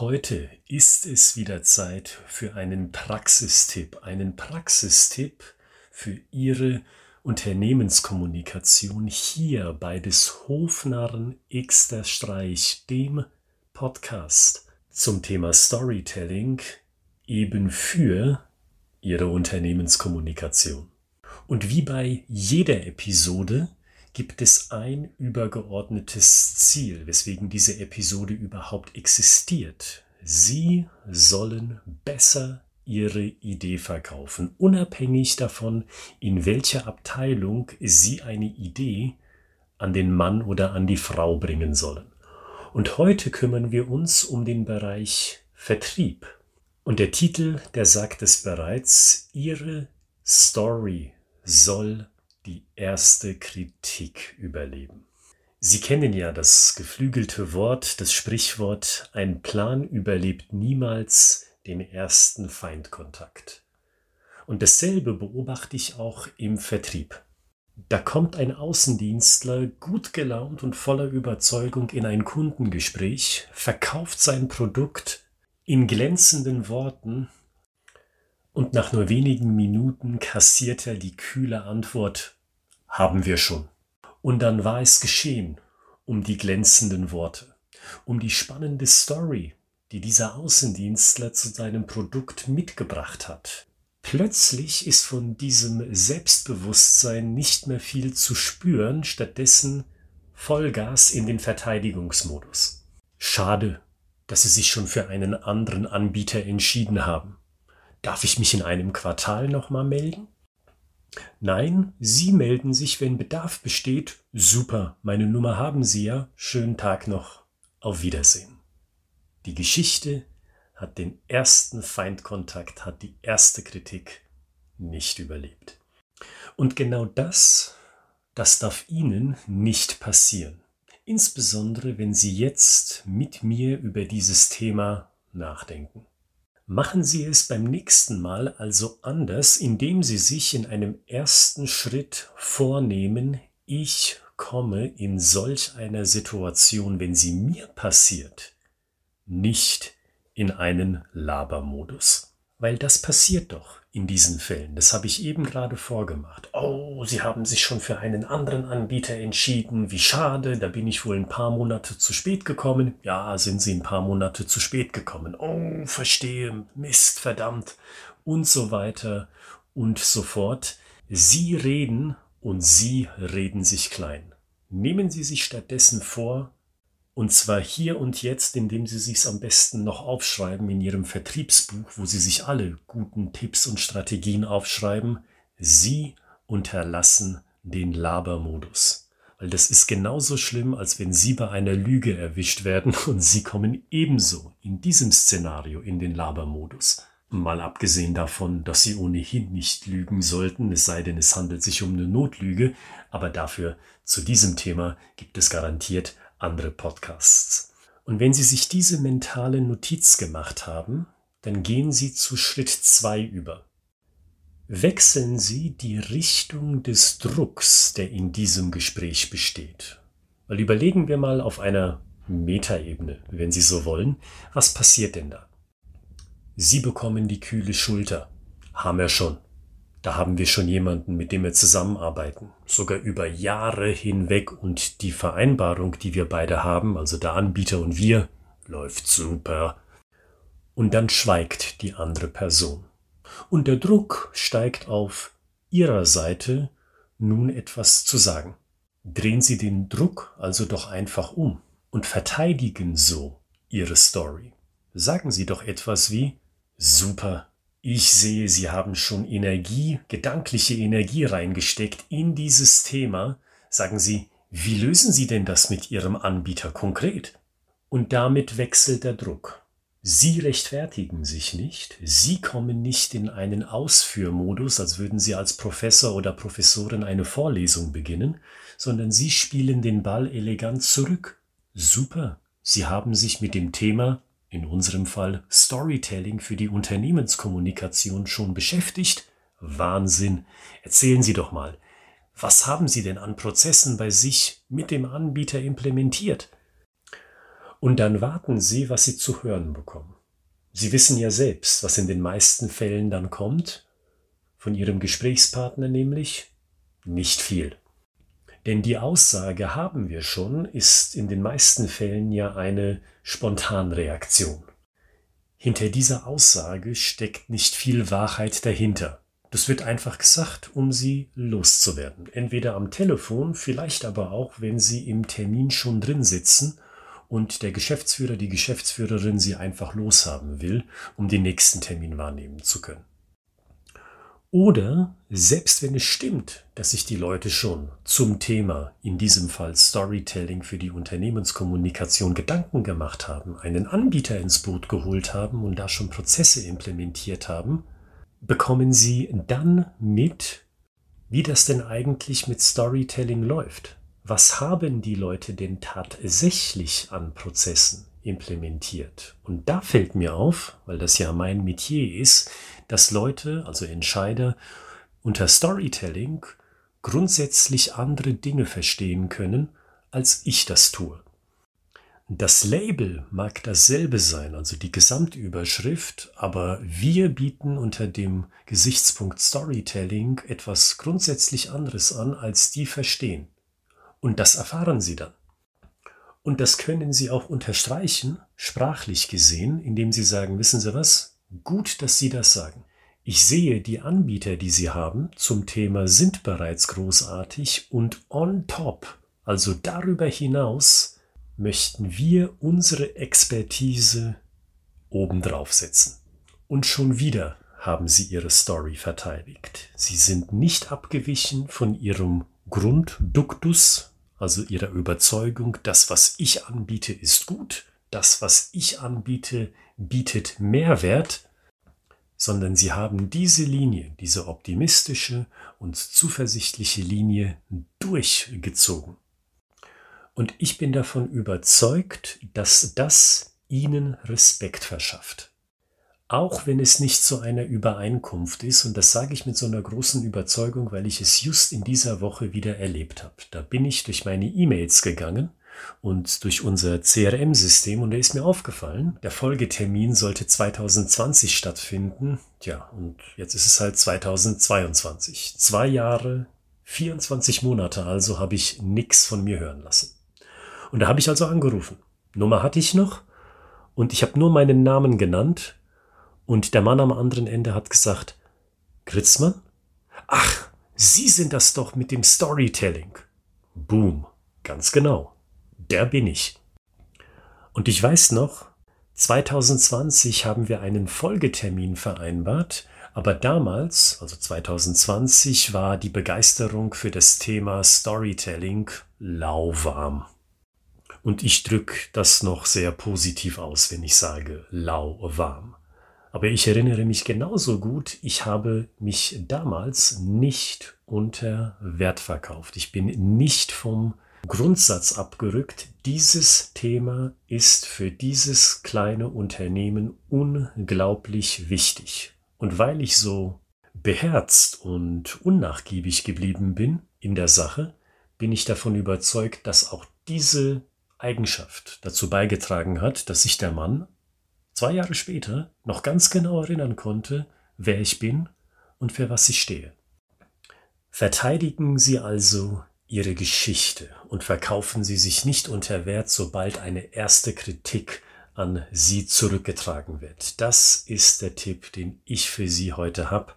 Heute ist es wieder Zeit für einen Praxistipp, einen Praxistipp für Ihre Unternehmenskommunikation hier bei des Hofnarren Xter Streich, dem Podcast zum Thema Storytelling eben für Ihre Unternehmenskommunikation. Und wie bei jeder Episode gibt es ein übergeordnetes Ziel, weswegen diese Episode überhaupt existiert. Sie sollen besser ihre Idee verkaufen, unabhängig davon, in welcher Abteilung sie eine Idee an den Mann oder an die Frau bringen sollen. Und heute kümmern wir uns um den Bereich Vertrieb. Und der Titel, der sagt es bereits, Ihre Story soll die erste Kritik überleben. Sie kennen ja das geflügelte Wort, das Sprichwort, ein Plan überlebt niemals den ersten Feindkontakt. Und dasselbe beobachte ich auch im Vertrieb. Da kommt ein Außendienstler gut gelaunt und voller Überzeugung in ein Kundengespräch, verkauft sein Produkt in glänzenden Worten und nach nur wenigen Minuten kassiert er die kühle Antwort, haben wir schon. Und dann war es geschehen um die glänzenden Worte, um die spannende Story, die dieser Außendienstler zu seinem Produkt mitgebracht hat. Plötzlich ist von diesem Selbstbewusstsein nicht mehr viel zu spüren, stattdessen Vollgas in den Verteidigungsmodus. Schade, dass Sie sich schon für einen anderen Anbieter entschieden haben. Darf ich mich in einem Quartal nochmal melden? Nein, Sie melden sich, wenn Bedarf besteht. Super, meine Nummer haben Sie ja. Schönen Tag noch. Auf Wiedersehen. Die Geschichte hat den ersten Feindkontakt, hat die erste Kritik nicht überlebt. Und genau das, das darf Ihnen nicht passieren. Insbesondere, wenn Sie jetzt mit mir über dieses Thema nachdenken. Machen Sie es beim nächsten Mal also anders, indem Sie sich in einem ersten Schritt vornehmen, ich komme in solch einer Situation, wenn sie mir passiert, nicht in einen Labermodus. Weil das passiert doch in diesen Fällen. Das habe ich eben gerade vorgemacht. Oh, Sie haben sich schon für einen anderen Anbieter entschieden. Wie schade, da bin ich wohl ein paar Monate zu spät gekommen. Ja, sind Sie ein paar Monate zu spät gekommen. Oh, verstehe, Mist, verdammt. Und so weiter und so fort. Sie reden und Sie reden sich klein. Nehmen Sie sich stattdessen vor, und zwar hier und jetzt, indem Sie sich am besten noch aufschreiben in Ihrem Vertriebsbuch, wo Sie sich alle guten Tipps und Strategien aufschreiben. Sie unterlassen den Labermodus. Weil das ist genauso schlimm, als wenn Sie bei einer Lüge erwischt werden und Sie kommen ebenso in diesem Szenario in den Labermodus. Mal abgesehen davon, dass Sie ohnehin nicht lügen sollten, es sei denn, es handelt sich um eine Notlüge, aber dafür zu diesem Thema gibt es garantiert andere Podcasts. Und wenn Sie sich diese mentale Notiz gemacht haben, dann gehen Sie zu Schritt zwei über. Wechseln Sie die Richtung des Drucks, der in diesem Gespräch besteht. Weil überlegen wir mal auf einer Metaebene, wenn Sie so wollen, was passiert denn da? Sie bekommen die kühle Schulter. Haben wir schon. Da haben wir schon jemanden, mit dem wir zusammenarbeiten, sogar über Jahre hinweg und die Vereinbarung, die wir beide haben, also der Anbieter und wir, läuft super. Und dann schweigt die andere Person. Und der Druck steigt auf ihrer Seite, nun etwas zu sagen. Drehen Sie den Druck also doch einfach um und verteidigen so Ihre Story. Sagen Sie doch etwas wie, super, ich sehe, Sie haben schon Energie, gedankliche Energie reingesteckt in dieses Thema. Sagen Sie, wie lösen Sie denn das mit Ihrem Anbieter konkret? Und damit wechselt der Druck. Sie rechtfertigen sich nicht, Sie kommen nicht in einen Ausführmodus, als würden Sie als Professor oder Professorin eine Vorlesung beginnen, sondern Sie spielen den Ball elegant zurück. Super, Sie haben sich mit dem Thema in unserem Fall Storytelling für die Unternehmenskommunikation schon beschäftigt? Wahnsinn. Erzählen Sie doch mal, was haben Sie denn an Prozessen bei sich mit dem Anbieter implementiert? Und dann warten Sie, was Sie zu hören bekommen. Sie wissen ja selbst, was in den meisten Fällen dann kommt, von Ihrem Gesprächspartner nämlich nicht viel. Denn die Aussage haben wir schon ist in den meisten Fällen ja eine Spontanreaktion. Hinter dieser Aussage steckt nicht viel Wahrheit dahinter. Das wird einfach gesagt, um sie loszuwerden. Entweder am Telefon, vielleicht aber auch, wenn sie im Termin schon drin sitzen und der Geschäftsführer, die Geschäftsführerin sie einfach loshaben will, um den nächsten Termin wahrnehmen zu können. Oder selbst wenn es stimmt, dass sich die Leute schon zum Thema, in diesem Fall Storytelling für die Unternehmenskommunikation Gedanken gemacht haben, einen Anbieter ins Boot geholt haben und da schon Prozesse implementiert haben, bekommen sie dann mit, wie das denn eigentlich mit Storytelling läuft. Was haben die Leute denn tatsächlich an Prozessen implementiert? Und da fällt mir auf, weil das ja mein Metier ist, dass Leute, also Entscheider, unter Storytelling grundsätzlich andere Dinge verstehen können, als ich das tue. Das Label mag dasselbe sein, also die Gesamtüberschrift, aber wir bieten unter dem Gesichtspunkt Storytelling etwas grundsätzlich anderes an, als die verstehen. Und das erfahren sie dann. Und das können sie auch unterstreichen, sprachlich gesehen, indem sie sagen, wissen Sie was, Gut, dass Sie das sagen. Ich sehe, die Anbieter, die Sie haben zum Thema sind bereits großartig und on top, also darüber hinaus, möchten wir unsere Expertise obendrauf setzen. Und schon wieder haben Sie Ihre Story verteidigt. Sie sind nicht abgewichen von Ihrem Grundduktus, also Ihrer Überzeugung, das, was ich anbiete, ist gut, das, was ich anbiete, bietet Mehrwert, sondern sie haben diese Linie, diese optimistische und zuversichtliche Linie durchgezogen. Und ich bin davon überzeugt, dass das ihnen Respekt verschafft. Auch wenn es nicht zu einer Übereinkunft ist, und das sage ich mit so einer großen Überzeugung, weil ich es just in dieser Woche wieder erlebt habe. Da bin ich durch meine E-Mails gegangen und durch unser CRM-System und da ist mir aufgefallen, der Folgetermin sollte 2020 stattfinden. Tja, und jetzt ist es halt 2022. Zwei Jahre, 24 Monate also habe ich nichts von mir hören lassen. Und da habe ich also angerufen. Nummer hatte ich noch und ich habe nur meinen Namen genannt und der Mann am anderen Ende hat gesagt, Gritzmann? Ach, Sie sind das doch mit dem Storytelling. Boom, ganz genau der bin ich. Und ich weiß noch, 2020 haben wir einen Folgetermin vereinbart, aber damals, also 2020, war die Begeisterung für das Thema Storytelling lauwarm. Und ich drücke das noch sehr positiv aus, wenn ich sage lauwarm. Aber ich erinnere mich genauso gut, ich habe mich damals nicht unter Wert verkauft. Ich bin nicht vom Grundsatz abgerückt, dieses Thema ist für dieses kleine Unternehmen unglaublich wichtig. Und weil ich so beherzt und unnachgiebig geblieben bin in der Sache, bin ich davon überzeugt, dass auch diese Eigenschaft dazu beigetragen hat, dass sich der Mann zwei Jahre später noch ganz genau erinnern konnte, wer ich bin und für was ich stehe. Verteidigen Sie also ihre Geschichte und verkaufen sie sich nicht unter Wert, sobald eine erste Kritik an sie zurückgetragen wird. Das ist der Tipp, den ich für Sie heute habe,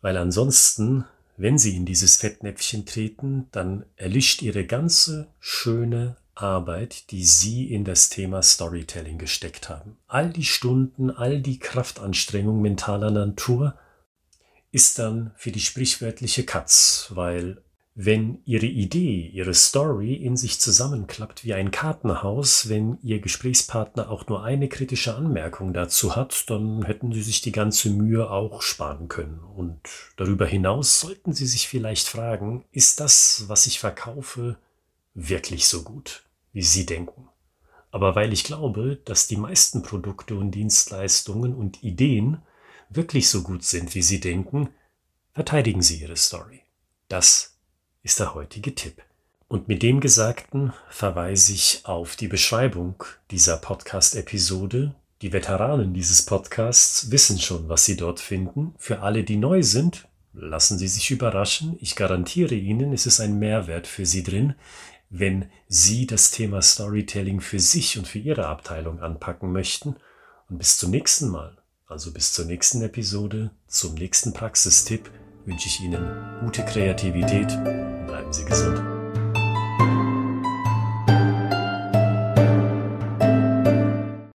weil ansonsten, wenn Sie in dieses Fettnäpfchen treten, dann erlischt Ihre ganze schöne Arbeit, die Sie in das Thema Storytelling gesteckt haben. All die Stunden, all die Kraftanstrengung mentaler Natur ist dann für die sprichwörtliche Katz, weil wenn Ihre Idee, Ihre Story in sich zusammenklappt wie ein Kartenhaus, wenn Ihr Gesprächspartner auch nur eine kritische Anmerkung dazu hat, dann hätten Sie sich die ganze Mühe auch sparen können. Und darüber hinaus sollten Sie sich vielleicht fragen, ist das, was ich verkaufe, wirklich so gut, wie Sie denken? Aber weil ich glaube, dass die meisten Produkte und Dienstleistungen und Ideen wirklich so gut sind, wie Sie denken, verteidigen Sie Ihre Story. Das ist der heutige Tipp. Und mit dem Gesagten verweise ich auf die Beschreibung dieser Podcast-Episode. Die Veteranen dieses Podcasts wissen schon, was sie dort finden. Für alle, die neu sind, lassen Sie sich überraschen. Ich garantiere Ihnen, es ist ein Mehrwert für Sie drin, wenn Sie das Thema Storytelling für sich und für Ihre Abteilung anpacken möchten. Und bis zum nächsten Mal, also bis zur nächsten Episode, zum nächsten Praxistipp, wünsche ich Ihnen gute Kreativität. Bleiben Sie gesund.